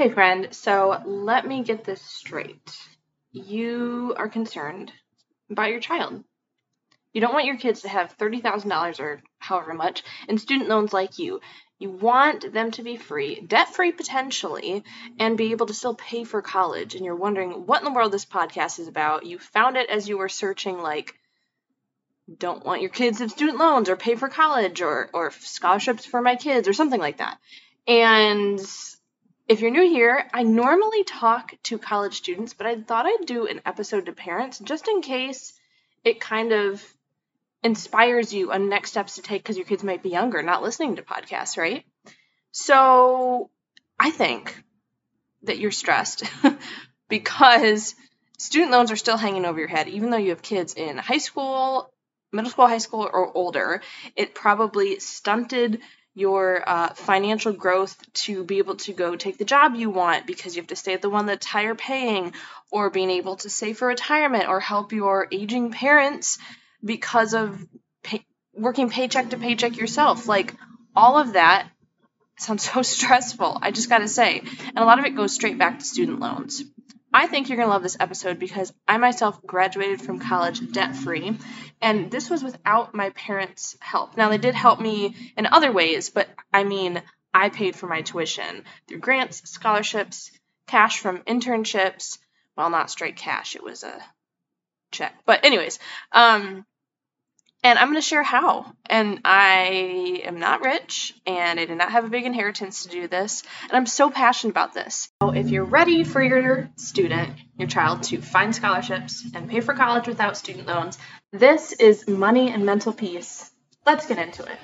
Hey, friend, so let me get this straight. You are concerned about your child. You don't want your kids to have $30,000 or however much in student loans like you. You want them to be free, debt free potentially, and be able to still pay for college. And you're wondering what in the world this podcast is about. You found it as you were searching, like, don't want your kids to have student loans or pay for college or, or scholarships for my kids or something like that. And if you're new here, I normally talk to college students, but I thought I'd do an episode to parents just in case it kind of inspires you on next steps to take because your kids might be younger, not listening to podcasts, right? So I think that you're stressed because student loans are still hanging over your head, even though you have kids in high school, middle school, high school, or older. It probably stunted your uh, financial growth to be able to go take the job you want because you have to stay at the one that's higher paying, or being able to save for retirement, or help your aging parents because of pay- working paycheck to paycheck yourself. Like all of that sounds so stressful. I just got to say. And a lot of it goes straight back to student loans. I think you're going to love this episode because I myself graduated from college debt free, and this was without my parents' help. Now, they did help me in other ways, but I mean, I paid for my tuition through grants, scholarships, cash from internships. Well, not straight cash, it was a check. But, anyways, um, and I'm going to share how. And I am not rich, and I did not have a big inheritance to do this, and I'm so passionate about this. So, if you're ready for your student, your child, to find scholarships and pay for college without student loans, this is Money and Mental Peace. Let's get into it.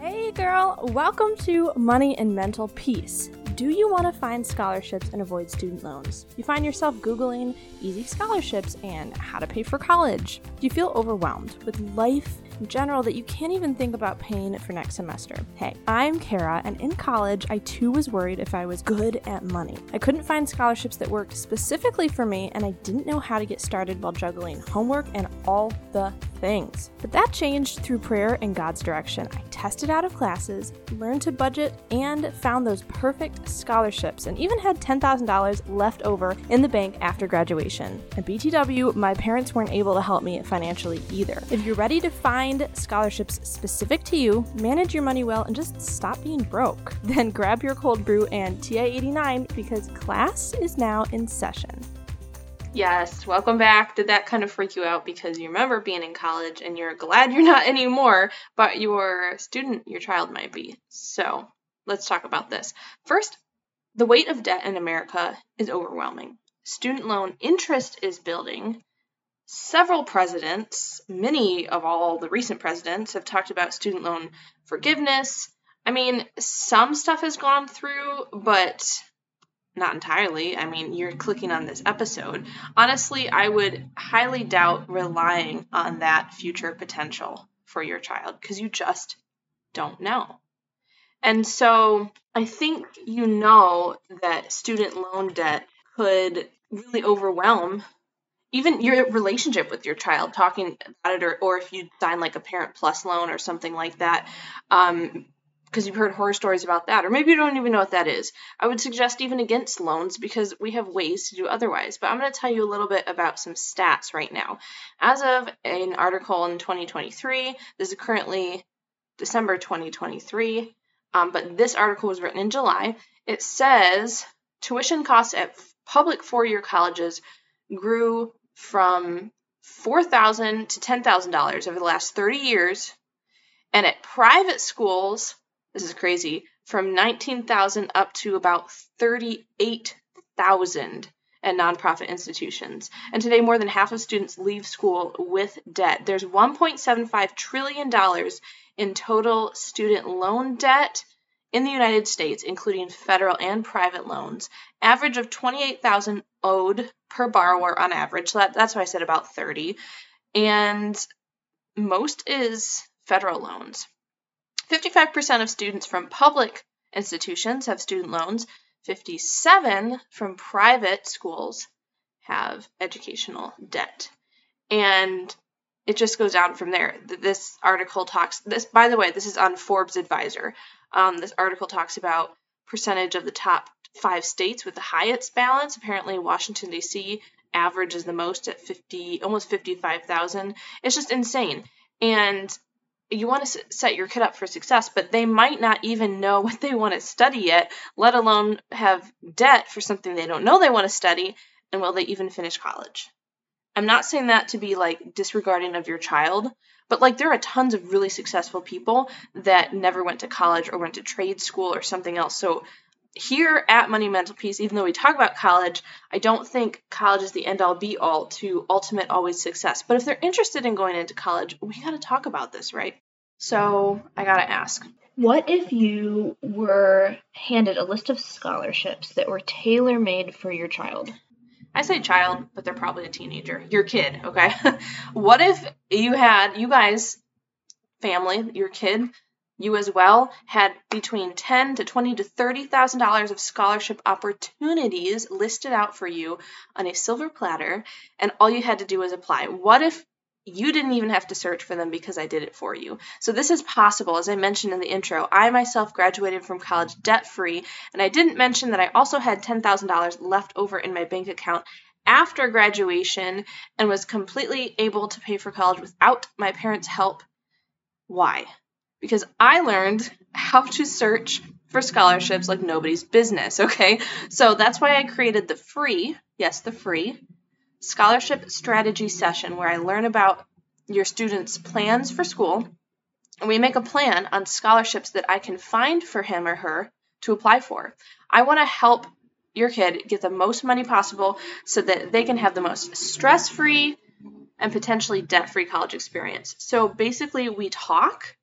Hey, girl, welcome to Money and Mental Peace. Do you want to find scholarships and avoid student loans? You find yourself Googling easy scholarships and how to pay for college. Do you feel overwhelmed with life in general that you can't even think about paying for next semester. Hey, I'm Kara, and in college, I too was worried if I was good at money. I couldn't find scholarships that worked specifically for me, and I didn't know how to get started while juggling homework and all the things. But that changed through prayer and God's direction. I tested out of classes, learned to budget, and found those perfect scholarships, and even had $10,000 left over in the bank after graduation. At BTW, my parents weren't able to help me financially either. If you're ready to find scholarships specific to you, manage your money well, and just stop being broke, then grab your cold brew and TI 89 because class is now in session. Yes, welcome back. Did that kind of freak you out because you remember being in college and you're glad you're not anymore, but your student, your child might be. So let's talk about this. First, the weight of debt in America is overwhelming. Student loan interest is building. Several presidents, many of all the recent presidents, have talked about student loan forgiveness. I mean, some stuff has gone through, but not entirely. I mean, you're clicking on this episode. Honestly, I would highly doubt relying on that future potential for your child because you just don't know. And so I think you know that student loan debt could really overwhelm even your relationship with your child talking about it or, or if you sign like a parent plus loan or something like that um, because you've heard horror stories about that, or maybe you don't even know what that is. I would suggest even against loans because we have ways to do otherwise. But I'm going to tell you a little bit about some stats right now. As of an article in 2023, this is currently December 2023, um, but this article was written in July. It says tuition costs at public four year colleges grew from 4,000 to $10,000 over the last 30 years. And at private schools, this is crazy, from 19,000 up to about 38,000 at nonprofit institutions. And today, more than half of students leave school with debt. There's $1.75 trillion in total student loan debt in the United States, including federal and private loans. Average of 28,000 owed per borrower on average. So that, that's why I said about 30. And most is federal loans. 55% of students from public institutions have student loans. 57 from private schools have educational debt. And it just goes down from there. This article talks this by the way, this is on Forbes Advisor. Um, this article talks about percentage of the top five states with the highest balance. Apparently, Washington, D.C. average is the most at 50, almost 55,000. It's just insane. And you want to set your kid up for success, but they might not even know what they want to study yet, let alone have debt for something they don't know they want to study, and will they even finish college? I'm not saying that to be like disregarding of your child, but like there are tons of really successful people that never went to college or went to trade school or something else. So here at Money Mental Peace, even though we talk about college, I don't think college is the end all be all to ultimate always success. But if they're interested in going into college, we got to talk about this, right? So I got to ask. What if you were handed a list of scholarships that were tailor made for your child? I say child, but they're probably a teenager. Your kid, okay? what if you had, you guys, family, your kid, you as well had between ten to twenty to thirty thousand dollars of scholarship opportunities listed out for you on a silver platter, and all you had to do was apply. What if you didn't even have to search for them because I did it for you. So this is possible. As I mentioned in the intro, I myself graduated from college debt free, and I didn't mention that I also had $10,000 left over in my bank account after graduation and was completely able to pay for college without my parents' help. Why? Because I learned how to search for scholarships like nobody's business, okay? So that's why I created the free, yes, the free scholarship strategy session where I learn about your students' plans for school. And we make a plan on scholarships that I can find for him or her to apply for. I want to help your kid get the most money possible so that they can have the most stress free and potentially debt free college experience. So basically, we talk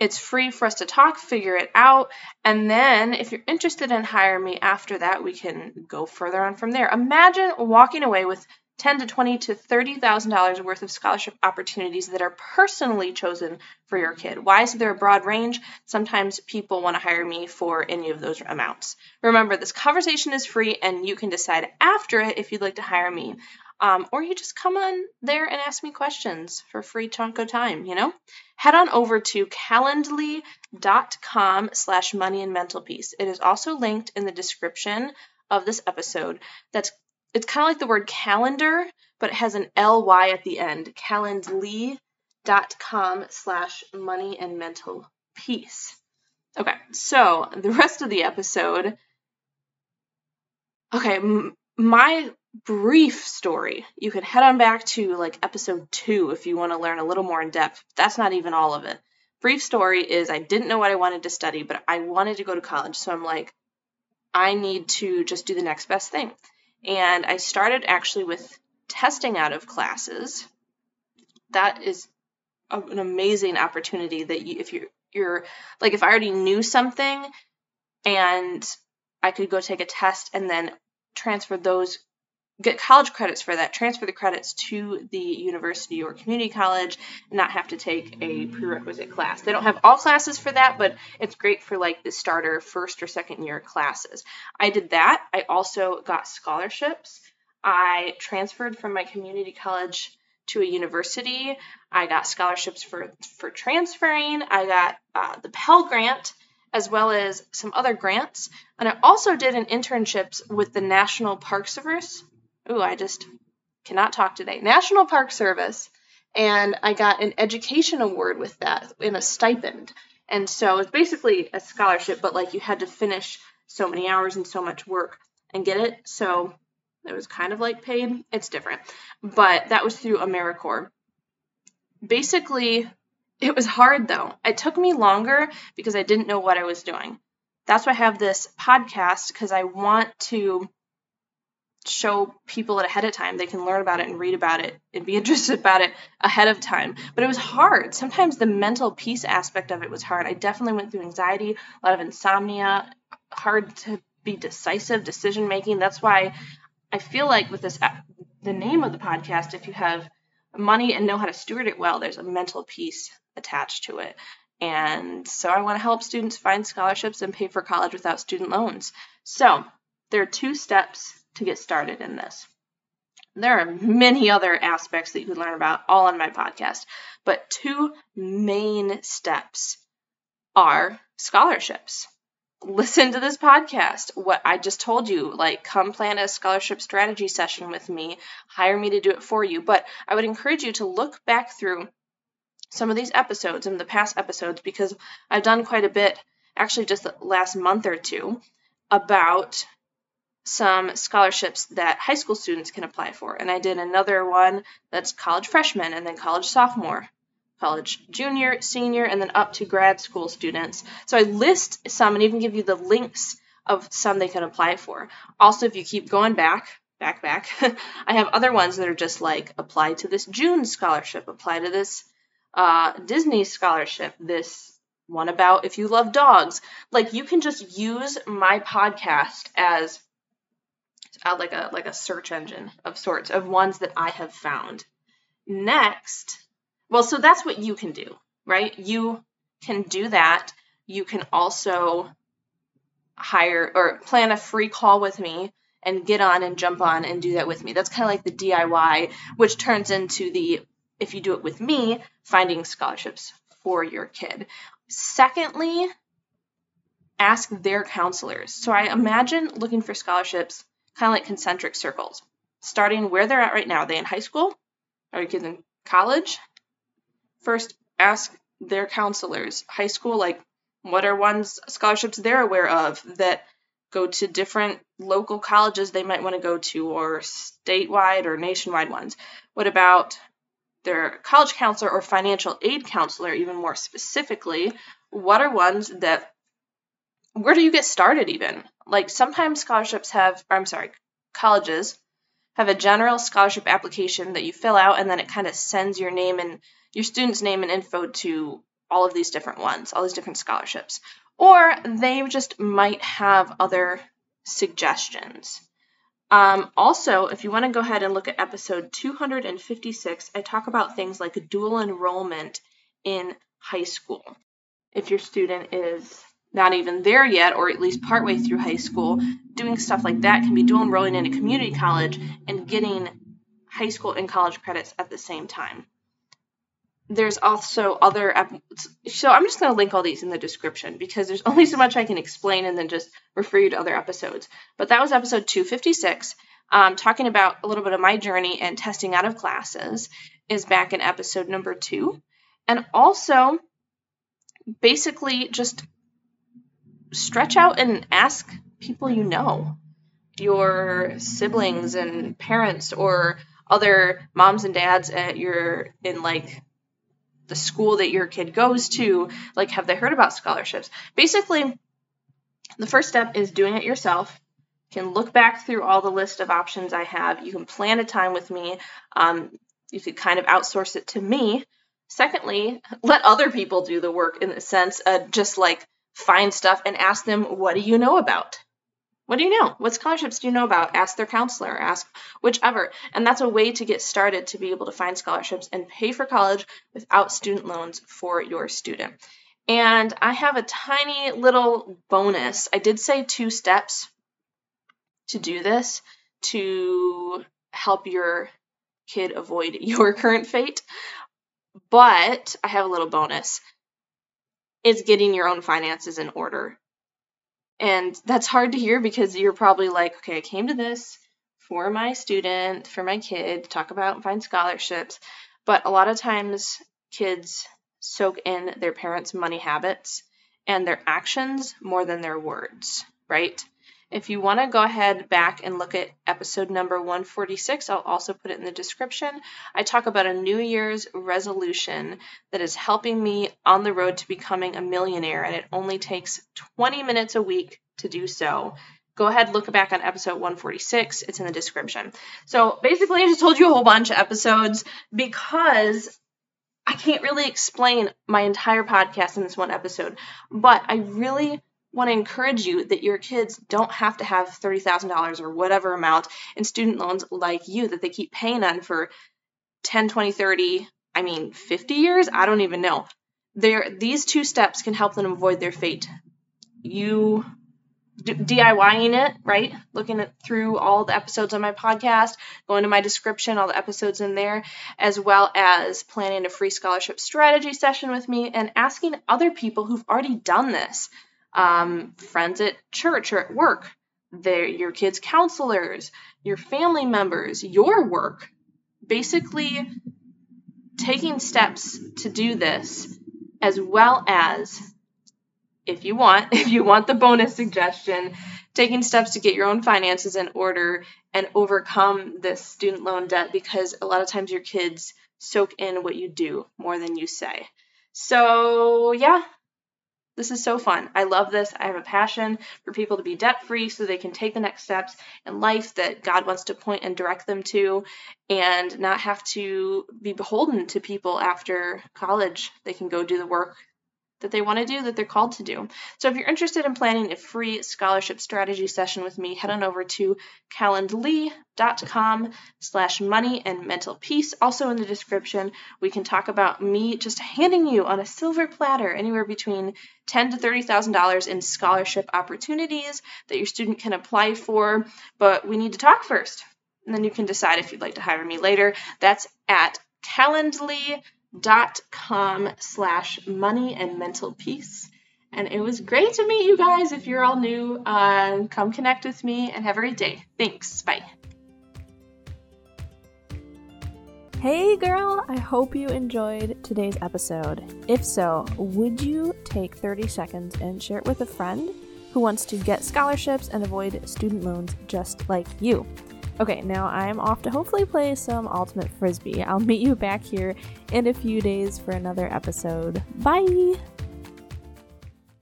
it's free for us to talk, figure it out, and then if you're interested in hiring me after that, we can go further on from there. Imagine walking away with ten to twenty to thirty thousand dollars worth of scholarship opportunities that are personally chosen for your kid. Why is there a broad range? Sometimes people want to hire me for any of those amounts. Remember, this conversation is free, and you can decide after it if you'd like to hire me. Um, or you just come on there and ask me questions for free chunk of time, you know? Head on over to calendly.com slash money and mental peace. It is also linked in the description of this episode. That's it's kind of like the word calendar, but it has an ly at the end. Calendly.com slash money and mental peace. Okay, so the rest of the episode. Okay, m- my brief story. You can head on back to like episode two if you want to learn a little more in depth. That's not even all of it. Brief story is I didn't know what I wanted to study, but I wanted to go to college. So I'm like, I need to just do the next best thing. And I started actually with testing out of classes. That is an amazing opportunity that you, if you're, you're like, if I already knew something and I could go take a test and then transfer those get college credits for that, transfer the credits to the university or community college, and not have to take a prerequisite class. They don't have all classes for that, but it's great for like the starter first or second year classes. I did that. I also got scholarships. I transferred from my community college to a university. I got scholarships for for transferring. I got uh, the Pell Grant as well as some other grants. And I also did an internships with the National Park Service Ooh, I just cannot talk today. National Park Service. And I got an education award with that in a stipend. And so it's basically a scholarship, but like you had to finish so many hours and so much work and get it. So it was kind of like paid. It's different. But that was through AmeriCorps. Basically, it was hard though. It took me longer because I didn't know what I was doing. That's why I have this podcast because I want to show people it ahead of time. They can learn about it and read about it and be interested about it ahead of time. But it was hard. Sometimes the mental peace aspect of it was hard. I definitely went through anxiety, a lot of insomnia, hard to be decisive, decision making. That's why I feel like with this uh, the name of the podcast, if you have money and know how to steward it well, there's a mental peace attached to it. And so I want to help students find scholarships and pay for college without student loans. So there are two steps to get started in this. There are many other aspects that you can learn about all on my podcast, but two main steps are scholarships. Listen to this podcast. What I just told you, like, come plan a scholarship strategy session with me, hire me to do it for you. But I would encourage you to look back through some of these episodes and the past episodes because I've done quite a bit, actually, just the last month or two, about some scholarships that high school students can apply for. And I did another one that's college freshman and then college sophomore, college junior, senior, and then up to grad school students. So I list some and even give you the links of some they can apply for. Also, if you keep going back, back, back, I have other ones that are just like apply to this June scholarship, apply to this uh, Disney scholarship, this one about if you love dogs. Like you can just use my podcast as uh, like a like a search engine of sorts of ones that I have found. Next, well, so that's what you can do, right? You can do that. You can also hire or plan a free call with me and get on and jump on and do that with me. That's kind of like the DIY, which turns into the if you do it with me, finding scholarships for your kid. Secondly, ask their counselors. So I imagine looking for scholarships kind of like concentric circles, starting where they're at right now. Are they in high school? Are kids in college? First, ask their counselors. High school, like, what are ones scholarships they're aware of that go to different local colleges they might want to go to, or statewide or nationwide ones? What about their college counselor or financial aid counselor, even more specifically? What are ones that where do you get started even? Like sometimes scholarships have, I'm sorry, colleges have a general scholarship application that you fill out and then it kind of sends your name and your student's name and info to all of these different ones, all these different scholarships. Or they just might have other suggestions. Um, also, if you want to go ahead and look at episode 256, I talk about things like dual enrollment in high school. If your student is not even there yet, or at least partway through high school, doing stuff like that can be dual enrolling in a community college and getting high school and college credits at the same time. There's also other, so I'm just going to link all these in the description because there's only so much I can explain and then just refer you to other episodes. But that was episode 256, um, talking about a little bit of my journey and testing out of classes, is back in episode number two. And also, basically, just stretch out and ask people you know, your siblings and parents or other moms and dads at your in like the school that your kid goes to, like have they heard about scholarships? Basically, the first step is doing it yourself. You can look back through all the list of options I have. You can plan a time with me. Um, you could kind of outsource it to me. Secondly, let other people do the work in the sense of just like find stuff and ask them, what do you know about? What do you know? What scholarships do you know about? Ask their counselor, ask whichever. And that's a way to get started to be able to find scholarships and pay for college without student loans for your student. And I have a tiny little bonus. I did say two steps to do this to help your kid avoid your current fate. But I have a little bonus is getting your own finances in order. And that's hard to hear because you're probably like, okay, I came to this for my student, for my kid, talk about and find scholarships. But a lot of times kids soak in their parents' money habits and their actions more than their words, right? If you want to go ahead back and look at episode number 146, I'll also put it in the description. I talk about a New Year's resolution that is helping me on the road to becoming a millionaire, and it only takes 20 minutes a week to do so. Go ahead, look back on episode 146. It's in the description. So basically, I just told you a whole bunch of episodes because I can't really explain my entire podcast in this one episode, but I really want to encourage you that your kids don't have to have $30,000 or whatever amount in student loans like you that they keep paying on for 10, 20, 30, I mean 50 years, I don't even know. There these two steps can help them avoid their fate. You DIYing it, right? Looking at, through all the episodes on my podcast, going to my description, all the episodes in there, as well as planning a free scholarship strategy session with me and asking other people who've already done this, um, friends at church or at work, their, your kids' counselors, your family members, your work. Basically, taking steps to do this, as well as if you want, if you want the bonus suggestion, taking steps to get your own finances in order and overcome this student loan debt because a lot of times your kids soak in what you do more than you say. So, yeah, this is so fun. I love this. I have a passion for people to be debt free so they can take the next steps in life that God wants to point and direct them to and not have to be beholden to people after college. They can go do the work that they want to do, that they're called to do. So if you're interested in planning a free scholarship strategy session with me, head on over to calendly.com slash money and mental peace. Also in the description, we can talk about me just handing you on a silver platter anywhere between ten to thirty thousand dollars in scholarship opportunities that your student can apply for. But we need to talk first. And then you can decide if you'd like to hire me later. That's at calendly.com dot com slash money and mental peace. And it was great to meet you guys. If you're all new, uh, come connect with me and have a great day. Thanks. Bye. Hey girl, I hope you enjoyed today's episode. If so, would you take 30 seconds and share it with a friend who wants to get scholarships and avoid student loans just like you? Okay, now I'm off to hopefully play some Ultimate Frisbee. I'll meet you back here in a few days for another episode. Bye!